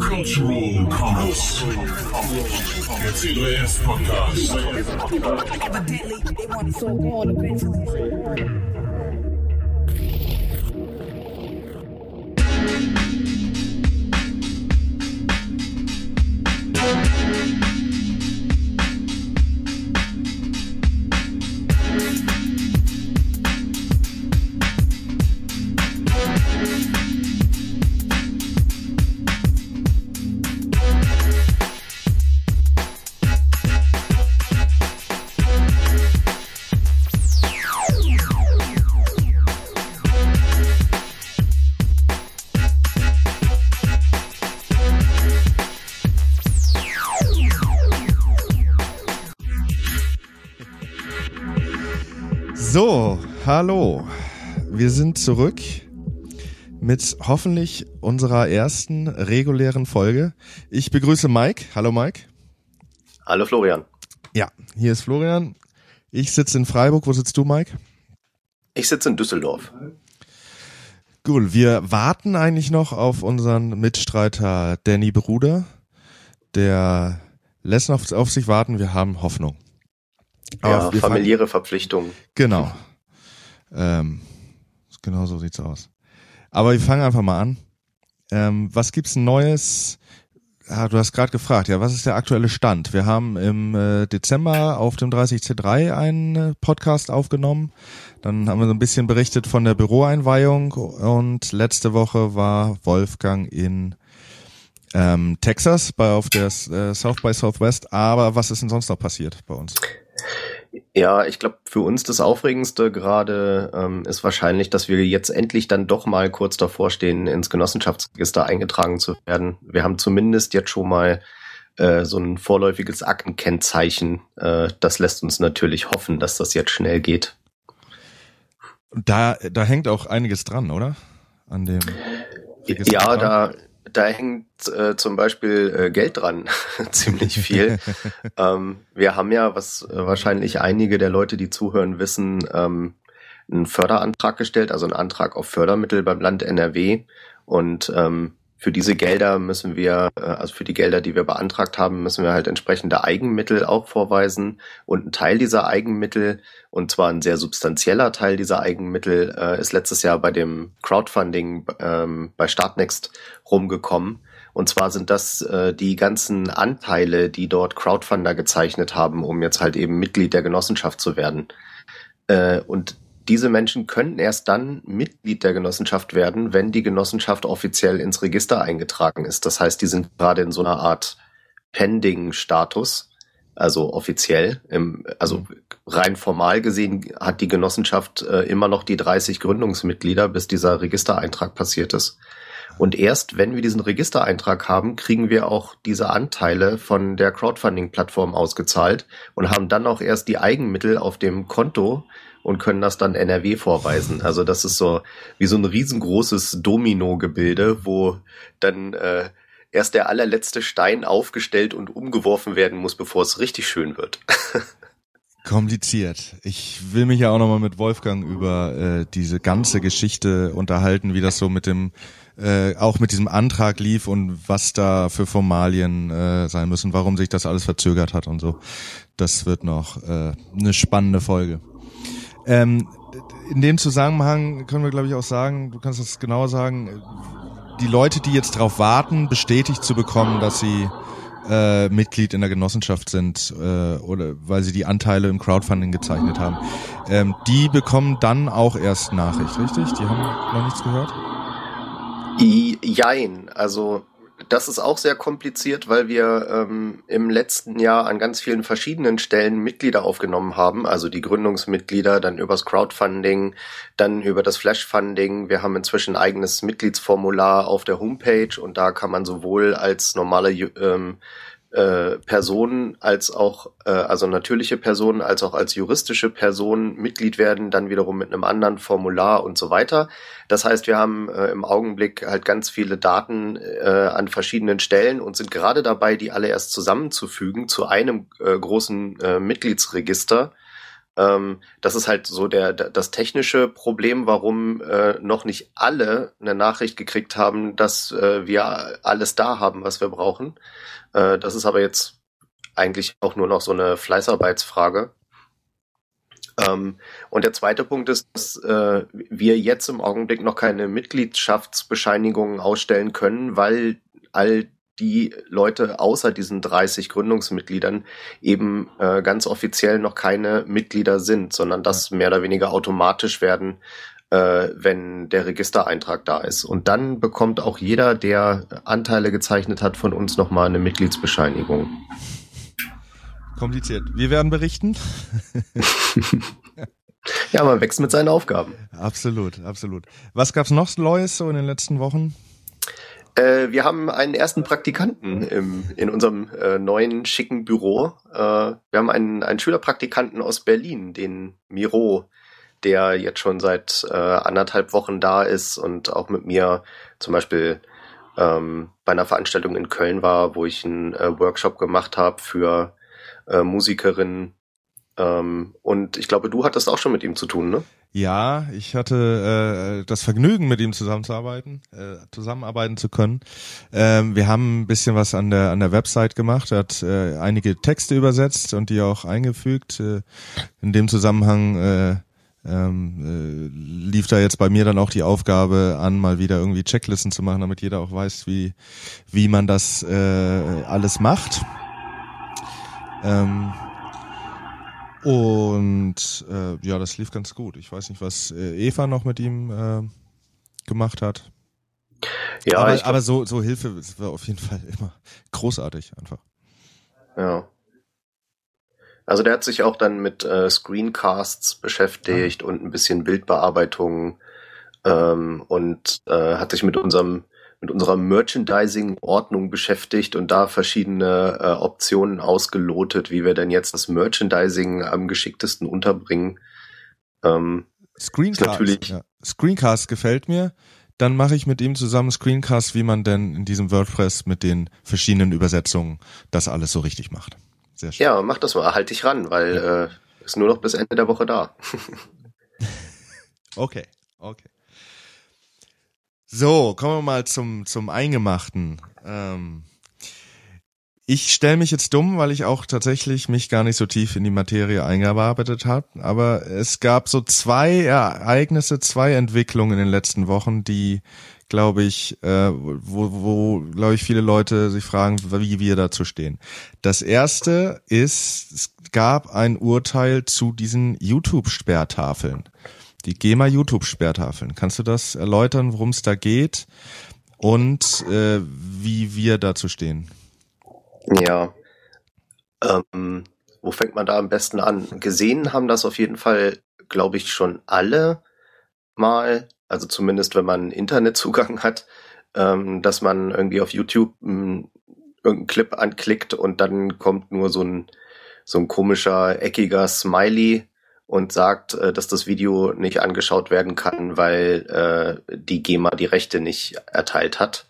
Cultural Commerce. Der C3S Podcast. Evidently, they want it zurück mit hoffentlich unserer ersten regulären Folge. Ich begrüße Mike. Hallo Mike. Hallo Florian. Ja, hier ist Florian. Ich sitze in Freiburg. Wo sitzt du, Mike? Ich sitze in Düsseldorf. Cool. Wir warten eigentlich noch auf unseren Mitstreiter Danny Bruder. Der lässt noch auf sich warten. Wir haben Hoffnung. ja, familiäre Verpflichtungen. Genau. Ähm, genau so sieht's aus. Aber wir fangen einfach mal an. Ähm, was gibt's Neues? Ja, du hast gerade gefragt, ja, was ist der aktuelle Stand? Wir haben im äh, Dezember auf dem 30C3 einen äh, Podcast aufgenommen. Dann haben wir so ein bisschen berichtet von der Büroeinweihung und letzte Woche war Wolfgang in ähm, Texas bei auf der äh, South by Southwest. Aber was ist denn sonst noch passiert bei uns? Ja, ich glaube, für uns das Aufregendste gerade ähm, ist wahrscheinlich, dass wir jetzt endlich dann doch mal kurz davor stehen, ins Genossenschaftsregister eingetragen zu werden. Wir haben zumindest jetzt schon mal äh, so ein vorläufiges Aktenkennzeichen. Äh, das lässt uns natürlich hoffen, dass das jetzt schnell geht. Da, da hängt auch einiges dran, oder? An dem. Register. Ja, da, da hängt äh, zum Beispiel äh, Geld dran, ziemlich viel. ähm, wir haben ja, was äh, wahrscheinlich einige der Leute, die zuhören, wissen, ähm, einen Förderantrag gestellt, also einen Antrag auf Fördermittel beim Land NRW. Und ähm, für diese Gelder müssen wir, äh, also für die Gelder, die wir beantragt haben, müssen wir halt entsprechende Eigenmittel auch vorweisen. Und ein Teil dieser Eigenmittel, und zwar ein sehr substanzieller Teil dieser Eigenmittel, äh, ist letztes Jahr bei dem Crowdfunding ähm, bei Startnext rumgekommen. Und zwar sind das äh, die ganzen Anteile, die dort Crowdfunder gezeichnet haben, um jetzt halt eben Mitglied der Genossenschaft zu werden. Äh, und diese Menschen können erst dann Mitglied der Genossenschaft werden, wenn die Genossenschaft offiziell ins Register eingetragen ist. Das heißt, die sind gerade in so einer Art Pending-Status, also offiziell. Im, also rein formal gesehen hat die Genossenschaft äh, immer noch die 30 Gründungsmitglieder, bis dieser Registereintrag passiert ist. Und erst wenn wir diesen Registereintrag haben, kriegen wir auch diese Anteile von der Crowdfunding-Plattform ausgezahlt und haben dann auch erst die Eigenmittel auf dem Konto und können das dann NRW vorweisen. Also das ist so wie so ein riesengroßes Domino-Gebilde, wo dann äh, erst der allerletzte Stein aufgestellt und umgeworfen werden muss, bevor es richtig schön wird. Kompliziert. Ich will mich ja auch nochmal mit Wolfgang über äh, diese ganze Geschichte unterhalten, wie das so mit dem, äh, auch mit diesem Antrag lief und was da für Formalien äh, sein müssen, warum sich das alles verzögert hat und so. Das wird noch äh, eine spannende Folge. Ähm, in dem Zusammenhang können wir, glaube ich, auch sagen, du kannst das genauer sagen, die Leute, die jetzt darauf warten, bestätigt zu bekommen, dass sie äh, Mitglied in der Genossenschaft sind äh, oder weil sie die Anteile im Crowdfunding gezeichnet haben, ähm, die bekommen dann auch erst Nachricht, richtig? Die haben noch nichts gehört? I- Jein, also das ist auch sehr kompliziert, weil wir ähm, im letzten Jahr an ganz vielen verschiedenen Stellen Mitglieder aufgenommen haben, also die Gründungsmitglieder, dann übers Crowdfunding, dann über das Flashfunding. Wir haben inzwischen ein eigenes Mitgliedsformular auf der Homepage und da kann man sowohl als normale ähm, äh, Personen als auch, äh, also natürliche Personen, als auch als juristische Personen Mitglied werden, dann wiederum mit einem anderen Formular und so weiter. Das heißt, wir haben äh, im Augenblick halt ganz viele Daten äh, an verschiedenen Stellen und sind gerade dabei, die alle erst zusammenzufügen zu einem äh, großen äh, Mitgliedsregister. Ähm, das ist halt so der, das technische Problem, warum äh, noch nicht alle eine Nachricht gekriegt haben, dass äh, wir alles da haben, was wir brauchen. Äh, das ist aber jetzt eigentlich auch nur noch so eine Fleißarbeitsfrage. Ähm, und der zweite Punkt ist, dass äh, wir jetzt im Augenblick noch keine Mitgliedschaftsbescheinigungen ausstellen können, weil all die Leute außer diesen 30 Gründungsmitgliedern eben äh, ganz offiziell noch keine Mitglieder sind, sondern das mehr oder weniger automatisch werden, äh, wenn der Registereintrag da ist. Und dann bekommt auch jeder, der Anteile gezeichnet hat, von uns nochmal eine Mitgliedsbescheinigung. Kompliziert. Wir werden berichten. ja, man wächst mit seinen Aufgaben. Absolut, absolut. Was gab's noch Neues so in den letzten Wochen? Äh, wir haben einen ersten Praktikanten im, in unserem äh, neuen schicken Büro. Äh, wir haben einen, einen Schülerpraktikanten aus Berlin, den Miro, der jetzt schon seit äh, anderthalb Wochen da ist und auch mit mir zum Beispiel ähm, bei einer Veranstaltung in Köln war, wo ich einen äh, Workshop gemacht habe für äh, Musikerinnen. Ähm, und ich glaube, du hattest auch schon mit ihm zu tun, ne? Ja, ich hatte äh, das Vergnügen, mit ihm zusammenzuarbeiten, äh, zusammenarbeiten zu können. Ähm, wir haben ein bisschen was an der an der Website gemacht. Er hat äh, einige Texte übersetzt und die auch eingefügt. Äh, in dem Zusammenhang äh, ähm, äh, lief da jetzt bei mir dann auch die Aufgabe an, mal wieder irgendwie Checklisten zu machen, damit jeder auch weiß, wie wie man das äh, alles macht. Ähm, und äh, ja, das lief ganz gut. Ich weiß nicht, was äh, Eva noch mit ihm äh, gemacht hat. Ja, aber, aber so, so Hilfe war auf jeden Fall immer großartig einfach. Ja. Also der hat sich auch dann mit äh, Screencasts beschäftigt ja. und ein bisschen Bildbearbeitung ähm, und äh, hat sich mit unserem mit unserer Merchandising-Ordnung beschäftigt und da verschiedene äh, Optionen ausgelotet, wie wir denn jetzt das Merchandising am geschicktesten unterbringen. Ähm, Screencast, natürlich ja. Screencast gefällt mir. Dann mache ich mit ihm zusammen Screencast, wie man denn in diesem WordPress mit den verschiedenen Übersetzungen das alles so richtig macht. Sehr schön. Ja, mach das mal, halt dich ran, weil ja. äh, ist nur noch bis Ende der Woche da. okay, okay. So, kommen wir mal zum, zum Eingemachten. Ähm, ich stelle mich jetzt dumm, weil ich auch tatsächlich mich gar nicht so tief in die Materie eingearbeitet habe. Aber es gab so zwei Ereignisse, zwei Entwicklungen in den letzten Wochen, die, glaube ich, äh, wo, wo glaube ich, viele Leute sich fragen, wie wir dazu stehen. Das erste ist, es gab ein Urteil zu diesen YouTube-Sperrtafeln die GEMA YouTube-Sperrtafeln. Kannst du das erläutern, worum es da geht und äh, wie wir dazu stehen? Ja. Ähm, wo fängt man da am besten an? Gesehen haben das auf jeden Fall, glaube ich, schon alle mal, also zumindest wenn man Internetzugang hat, ähm, dass man irgendwie auf YouTube ähm, irgendeinen Clip anklickt und dann kommt nur so ein so ein komischer eckiger Smiley und sagt, äh, dass das Video nicht angeschaut werden kann, weil äh, die GEMA die Rechte nicht erteilt hat.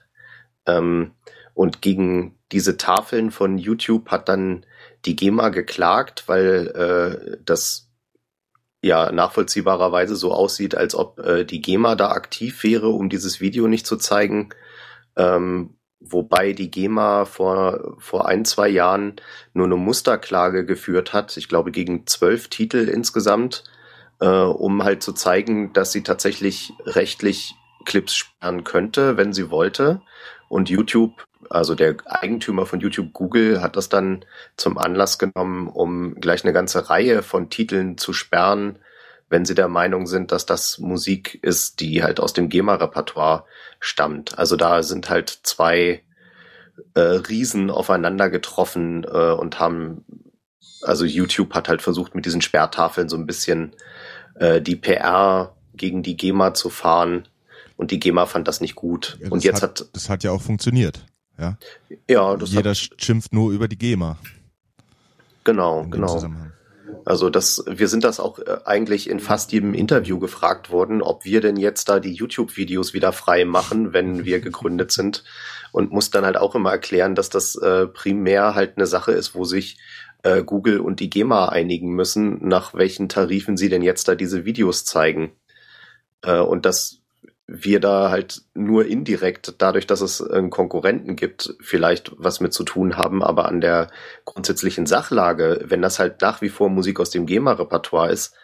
Ähm, und gegen diese Tafeln von YouTube hat dann die GEMA geklagt, weil äh, das ja nachvollziehbarerweise so aussieht, als ob äh, die GEMA da aktiv wäre, um dieses Video nicht zu zeigen. Ähm, wobei die GEMA vor, vor ein, zwei Jahren nur eine Musterklage geführt hat, ich glaube gegen zwölf Titel insgesamt, äh, um halt zu zeigen, dass sie tatsächlich rechtlich Clips sperren könnte, wenn sie wollte. Und YouTube, also der Eigentümer von YouTube Google, hat das dann zum Anlass genommen, um gleich eine ganze Reihe von Titeln zu sperren, wenn sie der Meinung sind, dass das Musik ist, die halt aus dem GEMA-Repertoire stammt. Also da sind halt zwei äh, Riesen aufeinander getroffen äh, und haben, also YouTube hat halt versucht, mit diesen Sperrtafeln so ein bisschen äh, die PR gegen die GEMA zu fahren. Und die GEMA fand das nicht gut. Ja, und jetzt hat, hat, das hat ja auch funktioniert. Ja. Ja, das Jeder hat, schimpft nur über die GEMA. Genau, genau. Also das, wir sind das auch äh, eigentlich in fast jedem Interview gefragt worden, ob wir denn jetzt da die YouTube-Videos wieder frei machen, wenn wir gegründet sind. Und muss dann halt auch immer erklären, dass das äh, primär halt eine Sache ist, wo sich äh, Google und die GEMA einigen müssen, nach welchen Tarifen sie denn jetzt da diese Videos zeigen. Äh, und dass wir da halt nur indirekt, dadurch, dass es einen Konkurrenten gibt, vielleicht was mit zu tun haben, aber an der grundsätzlichen Sachlage, wenn das halt nach wie vor Musik aus dem GEMA-Repertoire ist,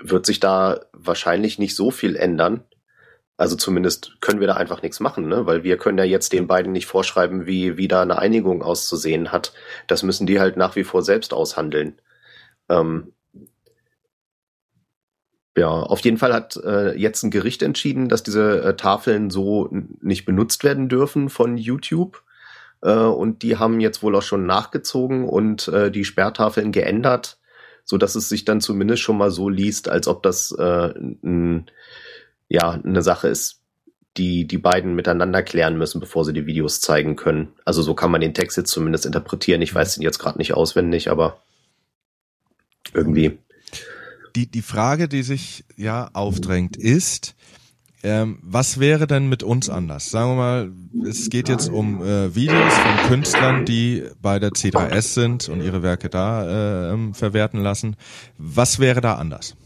wird sich da wahrscheinlich nicht so viel ändern. Also zumindest können wir da einfach nichts machen, ne? weil wir können ja jetzt den beiden nicht vorschreiben, wie, wie da eine Einigung auszusehen hat. Das müssen die halt nach wie vor selbst aushandeln. Ähm, ja, auf jeden Fall hat äh, jetzt ein Gericht entschieden, dass diese äh, Tafeln so nicht benutzt werden dürfen von YouTube. Äh, und die haben jetzt wohl auch schon nachgezogen und äh, die Sperrtafeln geändert, so dass es sich dann zumindest schon mal so liest, als ob das äh, n, ja eine Sache ist, die die beiden miteinander klären müssen, bevor sie die Videos zeigen können. Also so kann man den Text jetzt zumindest interpretieren. Ich weiß den jetzt gerade nicht auswendig, aber irgendwie die, die Frage, die sich ja aufdrängt, ist, ähm, was wäre denn mit uns anders? Sagen wir mal, es geht jetzt um äh, Videos von Künstlern, die bei der C3S sind und ihre Werke da äh, ähm, verwerten lassen. Was wäre da anders?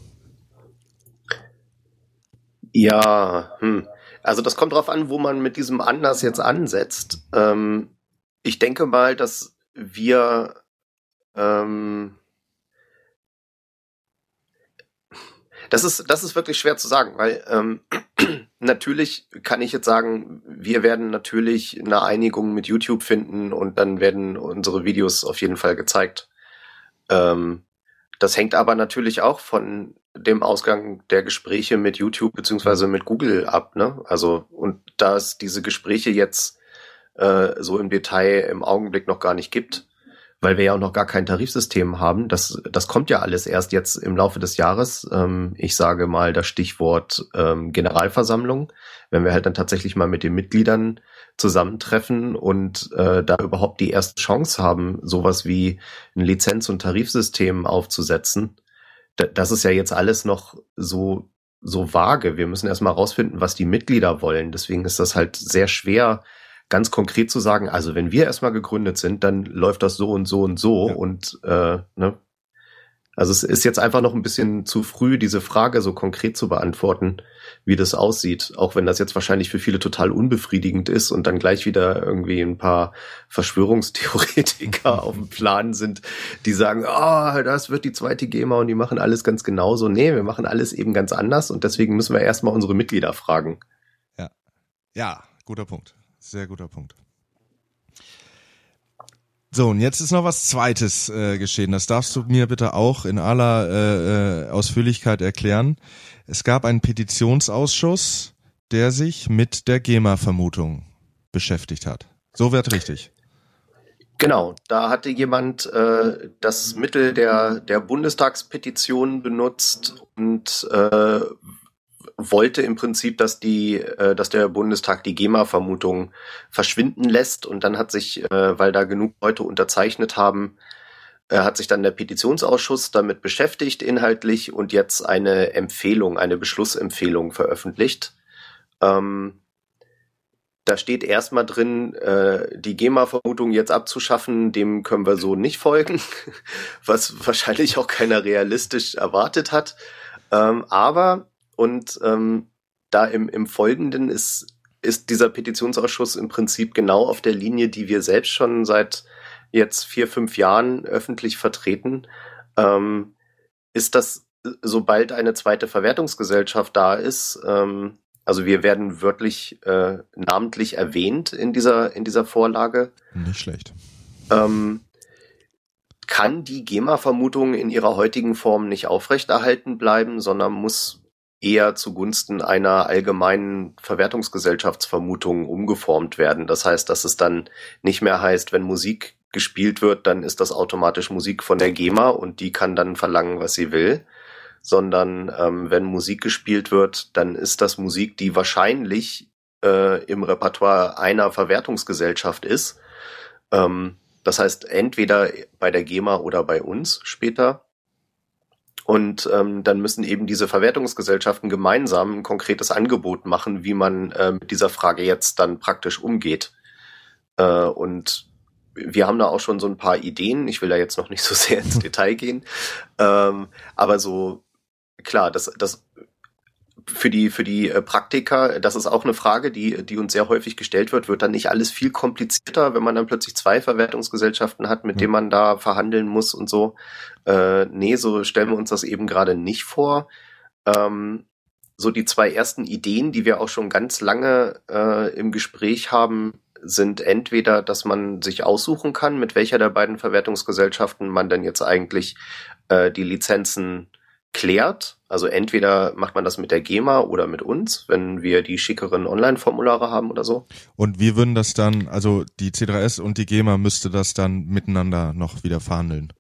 Ja, hm. also das kommt drauf an, wo man mit diesem anders jetzt ansetzt. Ähm, ich denke mal, dass wir ähm, Das ist, das ist wirklich schwer zu sagen, weil ähm, natürlich kann ich jetzt sagen, wir werden natürlich eine Einigung mit YouTube finden und dann werden unsere Videos auf jeden Fall gezeigt. Ähm, das hängt aber natürlich auch von dem Ausgang der Gespräche mit YouTube beziehungsweise mit Google ab, ne? Also, und da es diese Gespräche jetzt äh, so im Detail im Augenblick noch gar nicht gibt, weil wir ja auch noch gar kein Tarifsystem haben. Das, das kommt ja alles erst jetzt im Laufe des Jahres. Ähm, ich sage mal das Stichwort ähm, Generalversammlung, wenn wir halt dann tatsächlich mal mit den Mitgliedern zusammentreffen und äh, da überhaupt die erste Chance haben, sowas wie ein Lizenz- und Tarifsystem aufzusetzen. das ist ja jetzt alles noch so so vage. Wir müssen erstmal rausfinden, was die Mitglieder wollen. Deswegen ist das halt sehr schwer, ganz konkret zu sagen, also wenn wir erstmal gegründet sind, dann läuft das so und so und so ja. und äh, ne? Also es ist jetzt einfach noch ein bisschen zu früh, diese Frage so konkret zu beantworten, wie das aussieht. Auch wenn das jetzt wahrscheinlich für viele total unbefriedigend ist und dann gleich wieder irgendwie ein paar Verschwörungstheoretiker auf dem Plan sind, die sagen, ah, oh, das wird die zweite GEMA und die machen alles ganz genauso. Nee, wir machen alles eben ganz anders und deswegen müssen wir erstmal unsere Mitglieder fragen. Ja. Ja, guter Punkt. Sehr guter Punkt. So, und jetzt ist noch was Zweites äh, geschehen. Das darfst du mir bitte auch in aller äh, äh, Ausführlichkeit erklären. Es gab einen Petitionsausschuss, der sich mit der GEMA-Vermutung beschäftigt hat. So wird richtig. Genau, da hatte jemand äh, das Mittel der, der Bundestagspetition benutzt und äh, wollte im Prinzip, dass die, äh, dass der Bundestag die GEMA-Vermutung verschwinden lässt und dann hat sich, äh, weil da genug Leute unterzeichnet haben, äh, hat sich dann der Petitionsausschuss damit beschäftigt inhaltlich und jetzt eine Empfehlung, eine Beschlussempfehlung veröffentlicht. Ähm, da steht erstmal drin, äh, die GEMA-Vermutung jetzt abzuschaffen, dem können wir so nicht folgen, was wahrscheinlich auch keiner realistisch erwartet hat. Ähm, aber und ähm, da im, im Folgenden ist, ist dieser Petitionsausschuss im Prinzip genau auf der Linie, die wir selbst schon seit jetzt vier, fünf Jahren öffentlich vertreten. Ähm, ist das, sobald eine zweite Verwertungsgesellschaft da ist, ähm, also wir werden wörtlich äh, namentlich erwähnt in dieser, in dieser Vorlage. Nicht schlecht. Ähm, kann die GEMA-Vermutung in ihrer heutigen Form nicht aufrechterhalten bleiben, sondern muss eher zugunsten einer allgemeinen Verwertungsgesellschaftsvermutung umgeformt werden. Das heißt, dass es dann nicht mehr heißt, wenn Musik gespielt wird, dann ist das automatisch Musik von der GEMA und die kann dann verlangen, was sie will, sondern ähm, wenn Musik gespielt wird, dann ist das Musik, die wahrscheinlich äh, im Repertoire einer Verwertungsgesellschaft ist. Ähm, das heißt, entweder bei der GEMA oder bei uns später. Und ähm, dann müssen eben diese Verwertungsgesellschaften gemeinsam ein konkretes Angebot machen, wie man äh, mit dieser Frage jetzt dann praktisch umgeht. Äh, und wir haben da auch schon so ein paar Ideen. Ich will da jetzt noch nicht so sehr ins Detail gehen. Ähm, aber so, klar, das, das für die, für die äh, Praktiker, das ist auch eine Frage, die, die uns sehr häufig gestellt wird. Wird dann nicht alles viel komplizierter, wenn man dann plötzlich zwei Verwertungsgesellschaften hat, mit mhm. denen man da verhandeln muss und so? Äh, nee, so stellen wir uns das eben gerade nicht vor. Ähm, so die zwei ersten Ideen, die wir auch schon ganz lange äh, im Gespräch haben, sind entweder, dass man sich aussuchen kann, mit welcher der beiden Verwertungsgesellschaften man denn jetzt eigentlich äh, die Lizenzen klärt. Also entweder macht man das mit der GEMA oder mit uns, wenn wir die schickeren Online-Formulare haben oder so. Und wir würden das dann, also die C3S und die GEMA müsste das dann miteinander noch wieder verhandeln.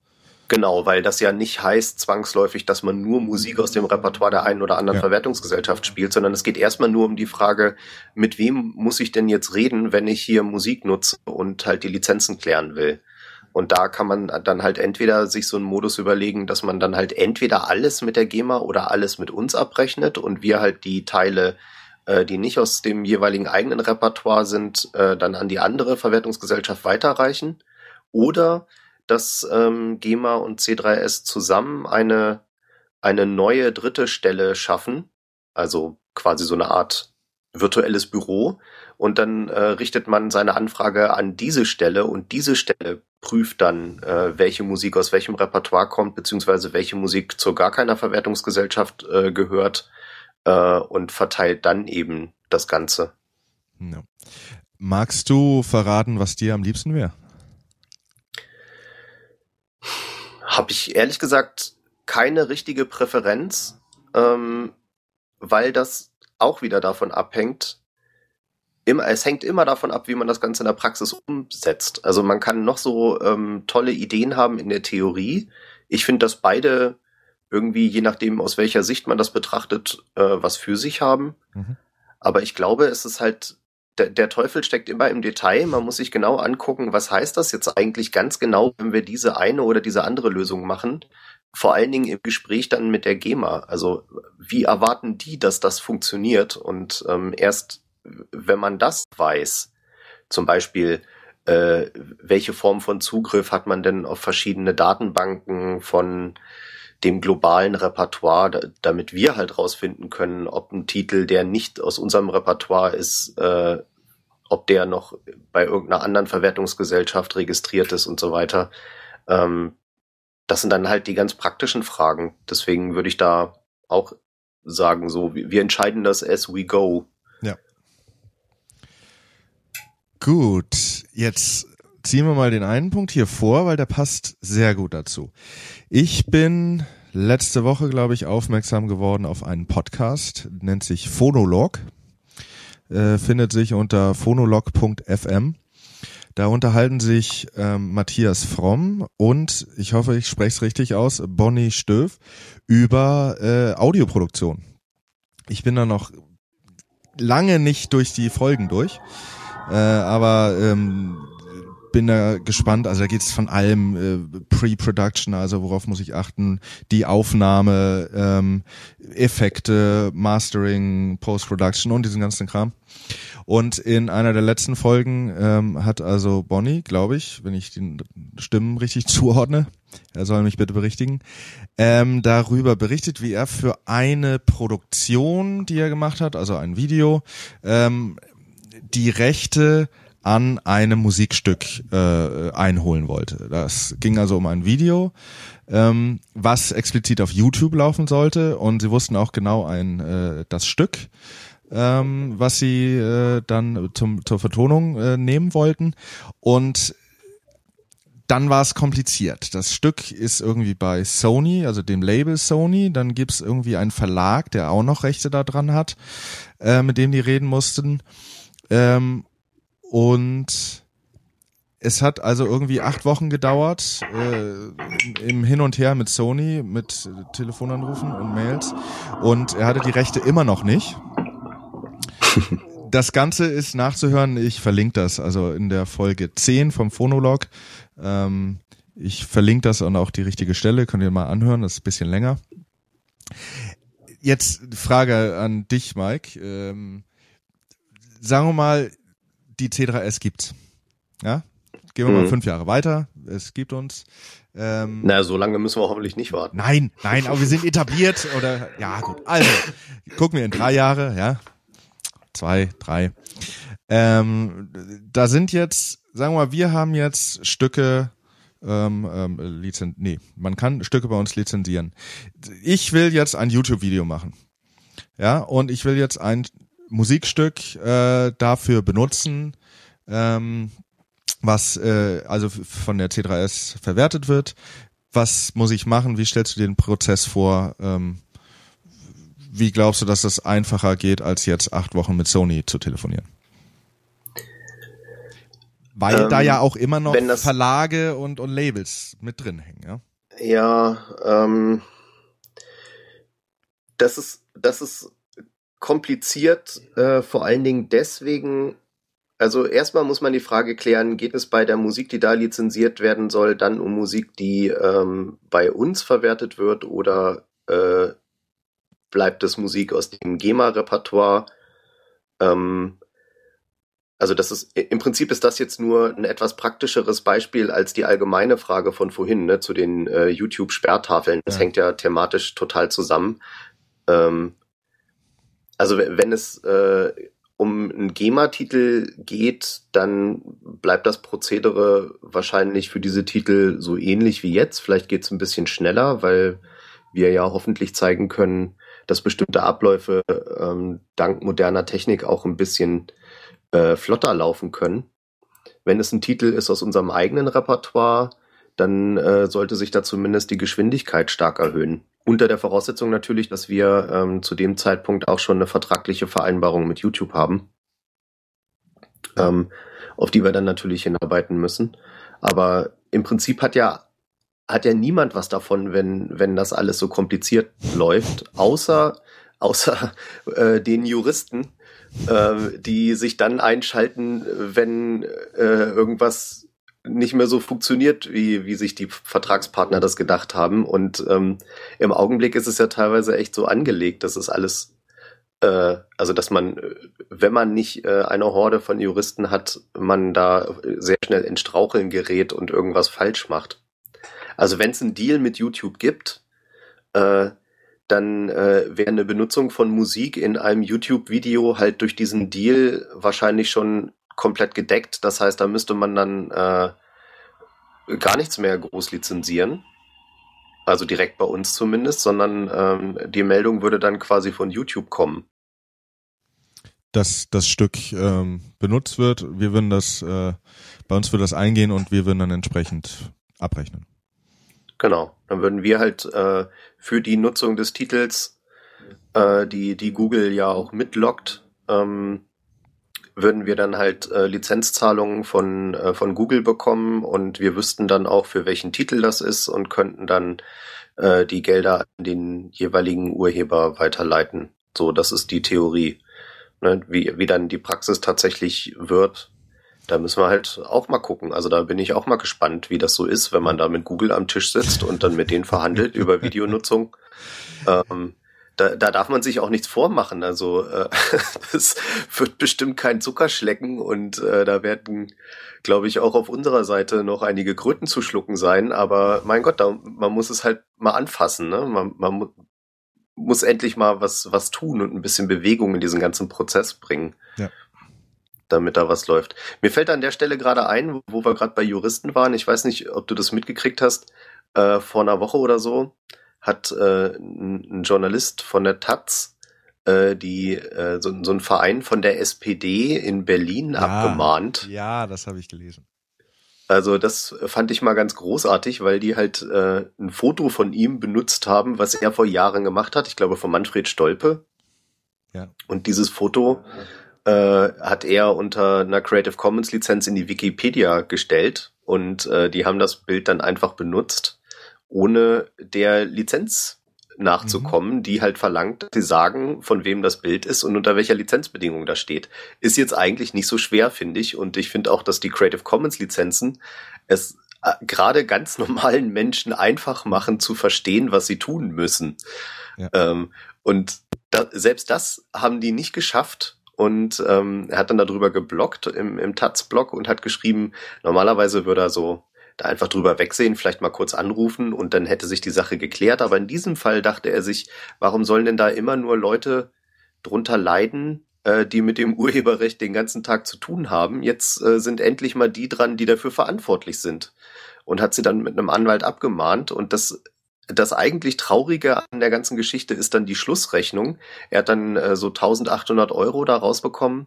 Genau, weil das ja nicht heißt zwangsläufig, dass man nur Musik aus dem Repertoire der einen oder anderen ja. Verwertungsgesellschaft spielt, sondern es geht erstmal nur um die Frage, mit wem muss ich denn jetzt reden, wenn ich hier Musik nutze und halt die Lizenzen klären will. Und da kann man dann halt entweder sich so einen Modus überlegen, dass man dann halt entweder alles mit der GEMA oder alles mit uns abrechnet und wir halt die Teile, äh, die nicht aus dem jeweiligen eigenen Repertoire sind, äh, dann an die andere Verwertungsgesellschaft weiterreichen. Oder dass ähm, GEMA und C3S zusammen eine, eine neue dritte Stelle schaffen, also quasi so eine Art virtuelles Büro, und dann äh, richtet man seine Anfrage an diese Stelle und diese Stelle prüft dann, äh, welche Musik aus welchem Repertoire kommt, beziehungsweise welche Musik zu gar keiner Verwertungsgesellschaft äh, gehört äh, und verteilt dann eben das Ganze. Ja. Magst du verraten, was dir am liebsten wäre? Habe ich ehrlich gesagt keine richtige Präferenz, ähm, weil das auch wieder davon abhängt, immer, es hängt immer davon ab, wie man das Ganze in der Praxis umsetzt. Also man kann noch so ähm, tolle Ideen haben in der Theorie. Ich finde, dass beide irgendwie, je nachdem, aus welcher Sicht man das betrachtet, äh, was für sich haben. Mhm. Aber ich glaube, es ist halt, der, der Teufel steckt immer im Detail. Man muss sich genau angucken, was heißt das jetzt eigentlich ganz genau, wenn wir diese eine oder diese andere Lösung machen. Vor allen Dingen im Gespräch dann mit der GEMA. Also wie erwarten die, dass das funktioniert? Und ähm, erst wenn man das weiß, zum Beispiel, äh, welche Form von Zugriff hat man denn auf verschiedene Datenbanken von dem globalen Repertoire, da, damit wir halt rausfinden können, ob ein Titel, der nicht aus unserem Repertoire ist, äh, ob der noch bei irgendeiner anderen Verwertungsgesellschaft registriert ist und so weiter. Ähm, das sind dann halt die ganz praktischen Fragen. Deswegen würde ich da auch sagen, so, wir entscheiden das as we go. Ja. Gut, jetzt ziehen wir mal den einen Punkt hier vor, weil der passt sehr gut dazu. Ich bin letzte Woche, glaube ich, aufmerksam geworden auf einen Podcast, nennt sich Phonolog, äh, findet sich unter phonolog.fm. Da unterhalten sich ähm, Matthias Fromm und, ich hoffe, ich spreche es richtig aus, Bonnie Stöf über äh, Audioproduktion. Ich bin da noch lange nicht durch die Folgen durch. Äh, aber ähm, bin da gespannt. Also da geht es von allem äh, Pre-Production, also worauf muss ich achten, die Aufnahme, ähm, Effekte, Mastering, Post-Production und diesen ganzen Kram. Und in einer der letzten Folgen ähm, hat also Bonnie, glaube ich, wenn ich die Stimmen richtig zuordne, er soll mich bitte berichtigen, ähm, darüber berichtet, wie er für eine Produktion, die er gemacht hat, also ein Video, ähm, die Rechte an einem Musikstück äh, einholen wollte. Das ging also um ein Video, ähm, was explizit auf YouTube laufen sollte und sie wussten auch genau ein äh, das Stück, ähm, was sie äh, dann zum, zur Vertonung äh, nehmen wollten und dann war es kompliziert. Das Stück ist irgendwie bei Sony, also dem Label Sony. Dann gibt's irgendwie einen Verlag, der auch noch Rechte daran hat, äh, mit dem die reden mussten. Ähm, und es hat also irgendwie acht Wochen gedauert äh, im Hin und Her mit Sony, mit Telefonanrufen und Mails. Und er hatte die Rechte immer noch nicht. Das Ganze ist nachzuhören, ich verlinke das, also in der Folge 10 vom Phonolog. Ähm, ich verlinke das und auch die richtige Stelle, könnt ihr mal anhören, das ist ein bisschen länger. Jetzt Frage an dich, Mike. Ähm, sagen wir mal, die C3S gibt's. Ja? Gehen wir mal Mhm. fünf Jahre weiter. Es gibt uns. Ähm, Na, so lange müssen wir hoffentlich nicht warten. Nein, nein, aber wir sind etabliert oder ja gut. Also gucken wir in drei Jahre, ja, zwei, drei. Ähm, da sind jetzt, sagen wir mal, wir haben jetzt Stücke ähm, ähm, lizen nee, man kann Stücke bei uns lizenzieren. Ich will jetzt ein YouTube-Video machen, ja, und ich will jetzt ein Musikstück äh, dafür benutzen, ähm, was äh, also von der C3S verwertet wird. Was muss ich machen? Wie stellst du den Prozess vor? Ähm, wie glaubst du, dass das einfacher geht, als jetzt acht Wochen mit Sony zu telefonieren? Weil Ähm, da ja auch immer noch wenn das- Verlage und, und Labels mit drin hängen, ja? Ja, ähm, das ist, das ist kompliziert, äh, vor allen Dingen deswegen, also erstmal muss man die Frage klären, geht es bei der Musik, die da lizenziert werden soll, dann um Musik, die ähm, bei uns verwertet wird oder äh, bleibt es Musik aus dem GEMA-Repertoire? Ähm, also das ist im Prinzip ist das jetzt nur ein etwas praktischeres Beispiel als die allgemeine Frage von vorhin ne, zu den äh, YouTube-Sperrtafeln. Das Ja. hängt ja thematisch total zusammen. Ähm, also we- wenn es äh, um einen GEMA-Titel geht, dann bleibt das Prozedere wahrscheinlich für diese Titel so ähnlich wie jetzt. Vielleicht geht es ein bisschen schneller, weil wir ja hoffentlich zeigen können, dass bestimmte Abläufe ähm, dank moderner Technik auch ein bisschen äh, flotter laufen können. Wenn es ein Titel ist aus unserem eigenen Repertoire, dann äh, sollte sich da zumindest die Geschwindigkeit stark erhöhen. Unter der Voraussetzung natürlich, dass wir ähm, zu dem Zeitpunkt auch schon eine vertragliche Vereinbarung mit YouTube haben, ähm, auf die wir dann natürlich hinarbeiten müssen. Aber im Prinzip hat ja hat ja niemand was davon, wenn wenn das alles so kompliziert läuft, außer außer äh, den Juristen, äh, die sich dann einschalten, wenn äh, irgendwas nicht mehr so funktioniert, wie, wie sich die Vertragspartner das gedacht haben. Und ähm, im Augenblick ist es ja teilweise echt so angelegt, dass es alles, äh, also dass man, äh, wenn man nicht äh, eine Horde von Juristen hat, man da sehr schnell in Straucheln gerät und irgendwas falsch macht. Also wenn es einen Deal mit YouTube gibt, äh, dann äh, wäre eine Benutzung von Musik in einem YouTube-Video halt durch diesen Deal wahrscheinlich schon komplett gedeckt. Das heißt, da müsste man dann äh, gar nichts mehr groß lizenzieren. Also direkt bei uns zumindest, sondern ähm, die Meldung würde dann quasi von YouTube kommen. Dass das Stück ähm, benutzt wird, wir würden das, äh, bei uns würde das eingehen und wir würden dann entsprechend abrechnen. Genau. Dann würden wir halt äh, für die Nutzung des Titels, äh, die, die Google ja auch mitloggt, ähm, würden wir dann halt äh, Lizenzzahlungen von, äh, von Google bekommen und wir wüssten dann auch, für welchen Titel das ist und könnten dann äh, die Gelder an den jeweiligen Urheber weiterleiten. So, das ist die Theorie. Ne, wie, wie dann die Praxis tatsächlich wird, da müssen wir halt auch mal gucken. Also da bin ich auch mal gespannt, wie das so ist, wenn man da mit Google am Tisch sitzt und dann mit denen verhandelt über Videonutzung. Ähm, da, da darf man sich auch nichts vormachen. Also äh, es wird bestimmt kein Zuckerschlecken und äh, da werden, glaube ich, auch auf unserer Seite noch einige Kröten zu schlucken sein. Aber mein Gott, da, man muss es halt mal anfassen. Ne? Man, man mu muss endlich mal was, was tun und ein bisschen Bewegung in diesen ganzen Prozess bringen. Ja. Damit da was läuft. Mir fällt an der Stelle gerade ein, wo wir gerade bei Juristen waren. Ich weiß nicht, ob du das mitgekriegt hast. Äh, vor einer Woche oder so hat äh, ein, Journalist von der Taz äh, die äh, so, so ein Verein von der SPD in Berlin Ja. abgemahnt. Ja, das habe ich gelesen. Also das fand ich mal ganz großartig, weil die halt äh, ein Foto von ihm benutzt haben, was er vor Jahren gemacht hat. Ich glaube von Manfred Stolpe. Ja. Und dieses Foto äh, hat er unter einer Creative Commons Lizenz in die Wikipedia gestellt und äh, die haben das Bild dann einfach benutzt, ohne der Lizenz nachzukommen, die halt verlangt, dass sie sagen, von wem das Bild ist und unter welcher Lizenzbedingung das steht. Ist jetzt eigentlich nicht so schwer, finde ich. Und ich finde auch, dass die Creative Commons Lizenzen es äh, gerade ganz normalen Menschen einfach machen zu verstehen, was sie tun müssen. Ja. Ähm, und da, selbst das haben die nicht geschafft. Und ähm, er hat dann darüber geblockt im, im Taz-Blog und hat geschrieben, normalerweise würde er so da einfach drüber wegsehen, vielleicht mal kurz anrufen und dann hätte sich die Sache geklärt. Aber in diesem Fall dachte er sich, warum sollen denn da immer nur Leute drunter leiden, äh, die mit dem Urheberrecht den ganzen Tag zu tun haben? Jetzt äh, sind endlich mal die dran, die dafür verantwortlich sind. Und hat sie dann mit einem Anwalt abgemahnt und das das eigentlich Traurige an der ganzen Geschichte ist dann die Schlussrechnung. Er hat dann äh, so 1800 Euro da rausbekommen,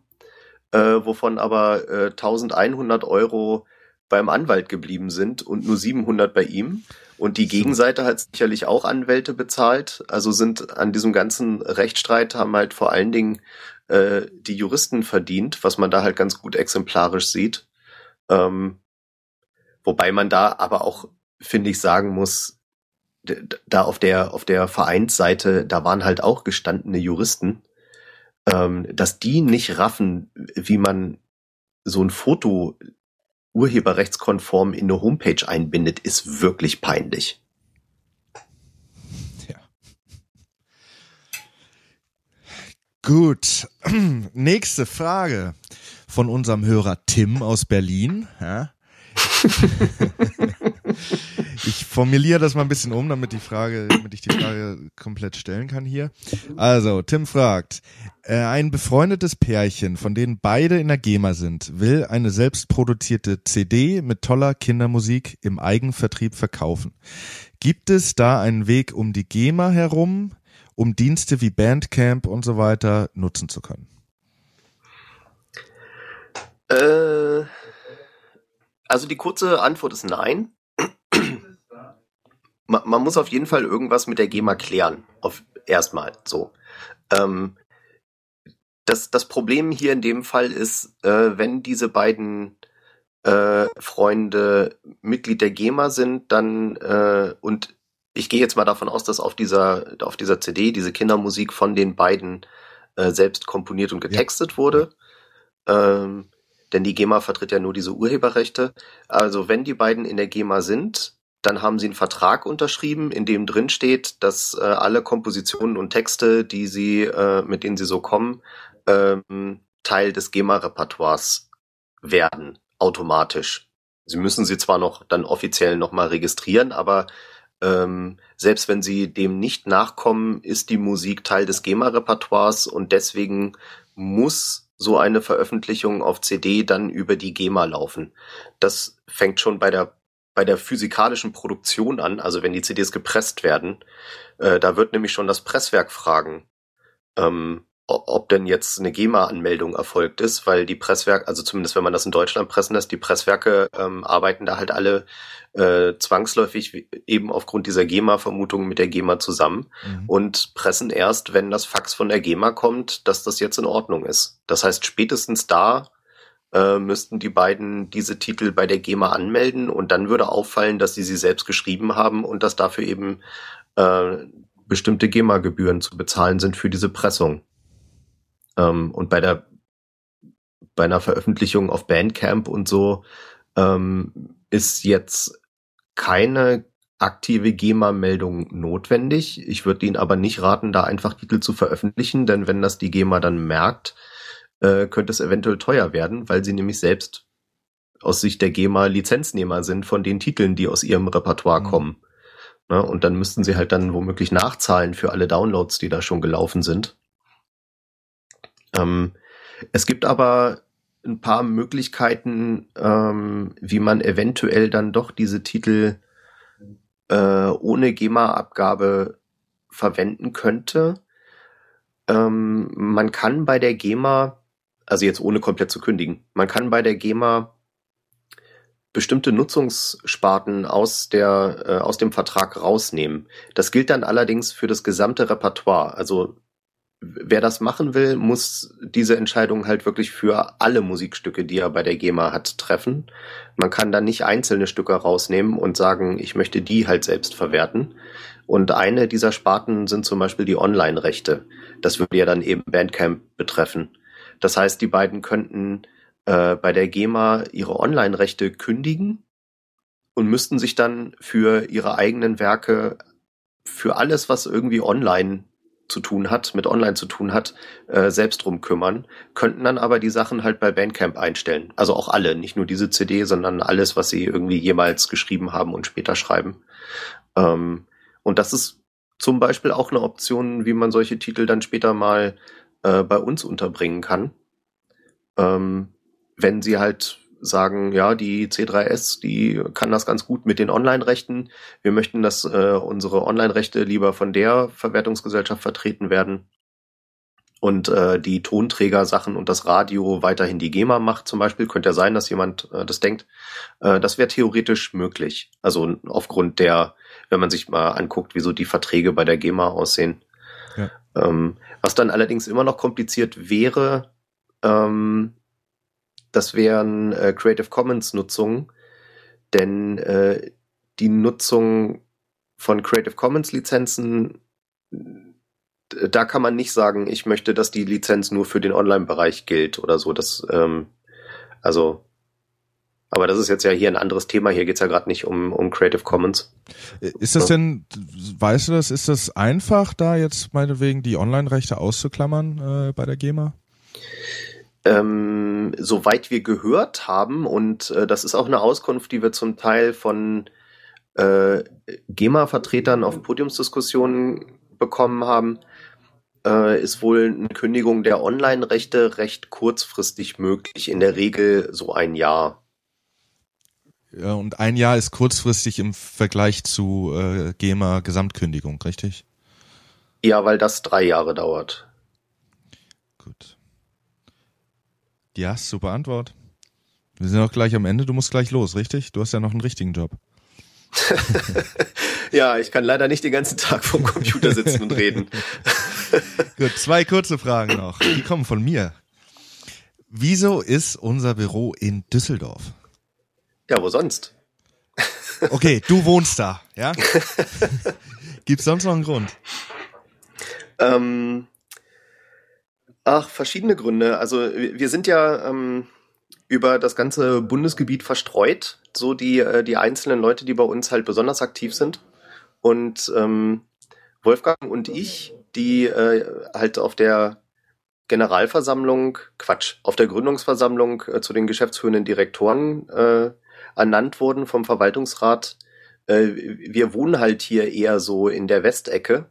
äh, wovon aber äh, 1100 Euro beim Anwalt geblieben sind und nur 700 bei ihm. Und die Gegenseite hat sicherlich auch Anwälte bezahlt. Also sind an diesem ganzen Rechtsstreit haben halt vor allen Dingen äh, die Juristen verdient, was man da halt ganz gut exemplarisch sieht. Ähm, wobei man da aber auch, finde ich, sagen muss, da auf der, auf der Vereinsseite, da waren halt auch gestandene Juristen, ähm, dass die nicht raffen, wie man so ein Foto urheberrechtskonform in eine Homepage einbindet, ist wirklich peinlich. Ja. Gut. Nächste Frage von unserem Hörer Tim aus Berlin. Ja. formuliere das mal ein bisschen um, damit die Frage, damit ich die Frage komplett stellen kann hier. Also, Tim fragt, äh, ein befreundetes Pärchen, von denen beide in der GEMA sind, will eine selbstproduzierte CD mit toller Kindermusik im Eigenvertrieb verkaufen. Gibt es da einen Weg um die GEMA herum, um Dienste wie Bandcamp und so weiter nutzen zu können? Äh, also die kurze Antwort ist nein man, man muss auf jeden Fall irgendwas mit der GEMA klären. Auf erstmal so. Ähm, das, das Problem hier in dem Fall ist, äh, wenn diese beiden äh, Freunde Mitglied der GEMA sind, dann äh, und ich gehe jetzt mal davon aus, dass auf dieser auf dieser CD diese Kindermusik von den beiden äh, selbst komponiert und getextet ja. wurde. Ähm, denn die GEMA vertritt ja nur diese Urheberrechte. Also wenn die beiden in der GEMA sind, dann haben sie einen Vertrag unterschrieben, in dem drin steht, dass äh, alle Kompositionen und Texte, die sie, äh, mit denen sie so kommen, ähm, Teil des GEMA-Repertoires werden, automatisch. Sie müssen sie zwar noch dann offiziell nochmal registrieren, aber ähm, selbst wenn sie dem nicht nachkommen, ist die Musik Teil des GEMA-Repertoires und deswegen muss so eine Veröffentlichung auf CD dann über die GEMA laufen. Das fängt schon bei der bei der physikalischen Produktion an, also wenn die CDs gepresst werden, äh, da wird nämlich schon das Presswerk fragen, ähm, ob denn jetzt eine GEMA-Anmeldung erfolgt ist, weil die Presswerke, also zumindest wenn man das in Deutschland pressen lässt, die Presswerke ähm, arbeiten da halt alle äh, zwangsläufig eben aufgrund dieser GEMA-Vermutung mit der GEMA zusammen mhm. und pressen erst, wenn das Fax von der GEMA kommt, dass das jetzt in Ordnung ist. Das heißt, spätestens da äh, müssten die beiden diese Titel bei der GEMA anmelden und dann würde auffallen, dass sie sie selbst geschrieben haben und dass dafür eben äh, bestimmte GEMA-Gebühren zu bezahlen sind für diese Pressung. Ähm, und bei der bei einer Veröffentlichung auf Bandcamp und so ähm, ist jetzt keine aktive GEMA-Meldung notwendig. Ich würde Ihnen aber nicht raten, da einfach Titel zu veröffentlichen, denn wenn das die GEMA dann merkt, äh, könnte es eventuell teuer werden, weil sie nämlich selbst aus Sicht der GEMA Lizenznehmer sind von den Titeln, die aus ihrem Repertoire mhm. kommen. Ne? Und dann müssten sie halt dann womöglich nachzahlen für alle Downloads, die da schon gelaufen sind. Ähm, es gibt aber ein paar Möglichkeiten, ähm, wie man eventuell dann doch diese Titel äh, ohne GEMA-Abgabe verwenden könnte. Ähm, man kann bei der GEMA also jetzt ohne komplett zu kündigen. Man kann bei der GEMA bestimmte Nutzungssparten aus der äh, aus dem Vertrag rausnehmen. Das gilt dann allerdings für das gesamte Repertoire. Also wer das machen will, muss diese Entscheidung halt wirklich für alle Musikstücke, die er bei der GEMA hat, treffen. Man kann dann nicht einzelne Stücke rausnehmen und sagen, ich möchte die halt selbst verwerten. Und eine dieser Sparten sind zum Beispiel die Online-Rechte. Das würde ja dann eben Bandcamp betreffen. Das heißt, die beiden könnten äh, bei der GEMA ihre Online-Rechte kündigen und müssten sich dann für ihre eigenen Werke, für alles, was irgendwie online zu tun hat, mit online zu tun hat, äh, selbst drum kümmern, könnten dann aber die Sachen halt bei Bandcamp einstellen. Also auch alle, nicht nur diese CD, sondern alles, was sie irgendwie jemals geschrieben haben und später schreiben. Ähm, und das ist zum Beispiel auch eine Option, wie man solche Titel dann später mal äh, bei uns unterbringen kann. Ähm, wenn sie halt sagen, ja, die C3S, die kann das ganz gut mit den Online-Rechten. Wir möchten, dass äh, unsere Online-Rechte lieber von der Verwertungsgesellschaft vertreten werden und äh, die Tonträger-Sachen und das Radio weiterhin die GEMA macht zum Beispiel. Könnte ja sein, dass jemand äh, das denkt. Äh, das wäre theoretisch möglich. Also aufgrund der, wenn man sich mal anguckt, wieso die Verträge bei der GEMA aussehen. Ja. Ähm, was dann allerdings immer noch kompliziert wäre, ähm, das wären äh, Creative Commons Nutzungen, denn äh, die Nutzung von Creative Commons Lizenzen, da kann man nicht sagen, ich möchte, dass die Lizenz nur für den Online-Bereich gilt oder so. Das, ähm, also, aber das ist jetzt ja hier ein anderes Thema. Hier geht's ja gerade nicht um, um Creative Commons. Ist das denn, weißt du das, ist das einfach, da jetzt meinetwegen die Online-Rechte auszuklammern äh, bei der GEMA? Ähm, soweit wir gehört haben, und äh, das ist auch eine Auskunft, die wir zum Teil von äh, GEMA-Vertretern auf Podiumsdiskussionen bekommen haben, äh, ist wohl eine Kündigung der Online-Rechte recht kurzfristig möglich, in der Regel so ein Jahr. Ja, und ein Jahr ist kurzfristig im Vergleich zu äh, GEMA-Gesamtkündigung, richtig? Ja, weil das drei Jahre dauert. Gut. Ja, super Antwort. Wir sind auch gleich am Ende. Du musst gleich los, richtig? Du hast ja noch einen richtigen Job. ja, ich kann leider nicht den ganzen Tag vorm Computer sitzen und reden. Gut, zwei kurze Fragen noch. Die kommen von mir. Wieso ist unser Büro in Düsseldorf? Ja, wo sonst? Okay, du wohnst da, ja? Gibt's sonst noch einen Grund? Ähm, Ach, verschiedene Gründe. Also wir sind ja ähm, über das ganze Bundesgebiet verstreut, so die, äh, die einzelnen Leute, die bei uns halt besonders aktiv sind. Und ähm, Wolfgang und ich, die äh, halt auf der Generalversammlung, Quatsch, auf der Gründungsversammlung äh, zu den geschäftsführenden Direktoren äh, ernannt wurden vom Verwaltungsrat. Äh, wir wohnen halt hier eher so in der Westecke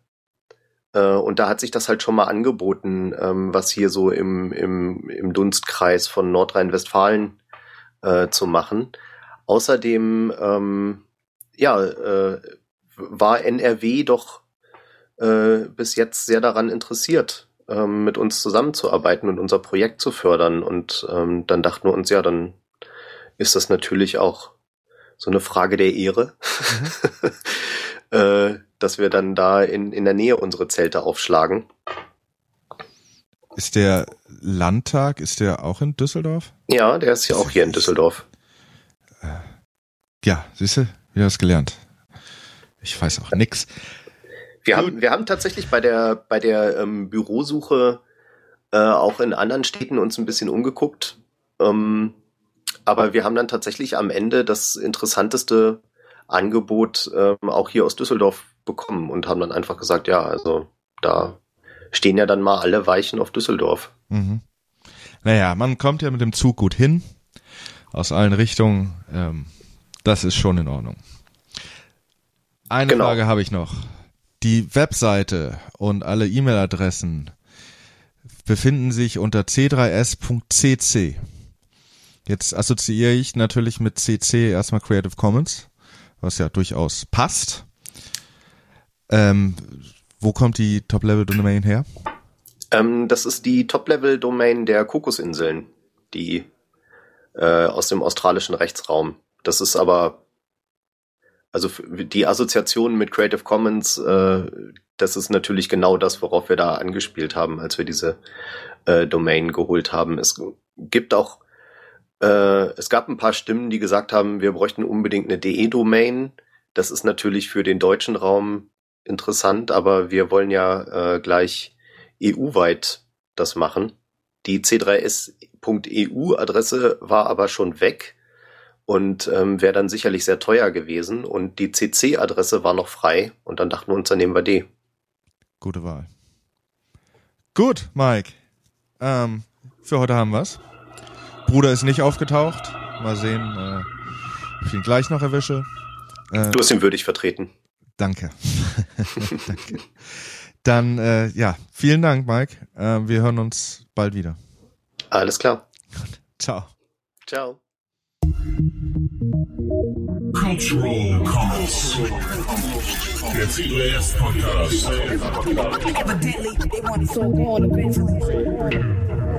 äh, und da hat sich das halt schon mal angeboten, ähm, was hier so im, im, im Dunstkreis von Nordrhein-Westfalen äh, zu machen. Außerdem, ähm, ja, äh, war NRW doch äh, bis jetzt sehr daran interessiert, ähm, mit uns zusammenzuarbeiten und unser Projekt zu fördern. Und ähm, dann dachten wir uns, ja, dann ist das natürlich auch so eine Frage der Ehre. Mhm. äh, dass wir dann da in, in der Nähe unsere Zelte aufschlagen. Ist der Landtag, ist der auch in Düsseldorf? Ja, der ist ja auch hier in Düsseldorf. Äh, ja, siehst du, wir haben es gelernt. Ich weiß auch nix. Wir haben, wir haben tatsächlich bei der, bei der ähm, Bürosuche äh, auch in anderen Städten uns ein bisschen umgeguckt. Ähm, aber wir haben dann tatsächlich am Ende das interessanteste Angebot ähm, auch hier aus Düsseldorf bekommen und haben dann einfach gesagt, ja, also da stehen ja dann mal alle Weichen auf Düsseldorf. Mhm. Naja, man kommt ja mit dem Zug gut hin, aus allen Richtungen. Ähm, das ist schon in Ordnung. Eine genau. Frage habe ich noch. Die Webseite und alle E-Mail-Adressen befinden sich unter c3s.cc. Jetzt assoziiere ich natürlich mit CC erstmal Creative Commons, was ja durchaus passt. Ähm, wo kommt die Top-Level-Domain her? Ähm, das ist die Top-Level-Domain der Kokosinseln, die äh, aus dem australischen Rechtsraum. Das ist aber, also die Assoziation mit Creative Commons, äh, das ist natürlich genau das, worauf wir da angespielt haben, als wir diese äh, Domain geholt haben. Es gibt auch, äh, es gab ein paar Stimmen, die gesagt haben, wir bräuchten unbedingt eine DE-Domain. Das ist natürlich für den deutschen Raum interessant, aber wir wollen ja äh, gleich EU-weit das machen. Die C3S.EU-Adresse war aber schon weg und ähm, wäre dann sicherlich sehr teuer gewesen. Und die CC-Adresse war noch frei und dann dachten wir uns, dann nehmen wir die. Gute Wahl. Gut, Mike. Ähm, für heute haben wir's. Bruder ist nicht aufgetaucht. Mal sehen, äh, ob ich ihn gleich noch erwische. Äh, Du hast ihn würdig vertreten. danke. danke. Dann, äh, ja, vielen Dank, Mike. Äh, wir hören uns bald wieder. Alles klar. Ciao. Ciao. Cultural Comments. Der COS Podcast. Evidently, they want it so gone eventually.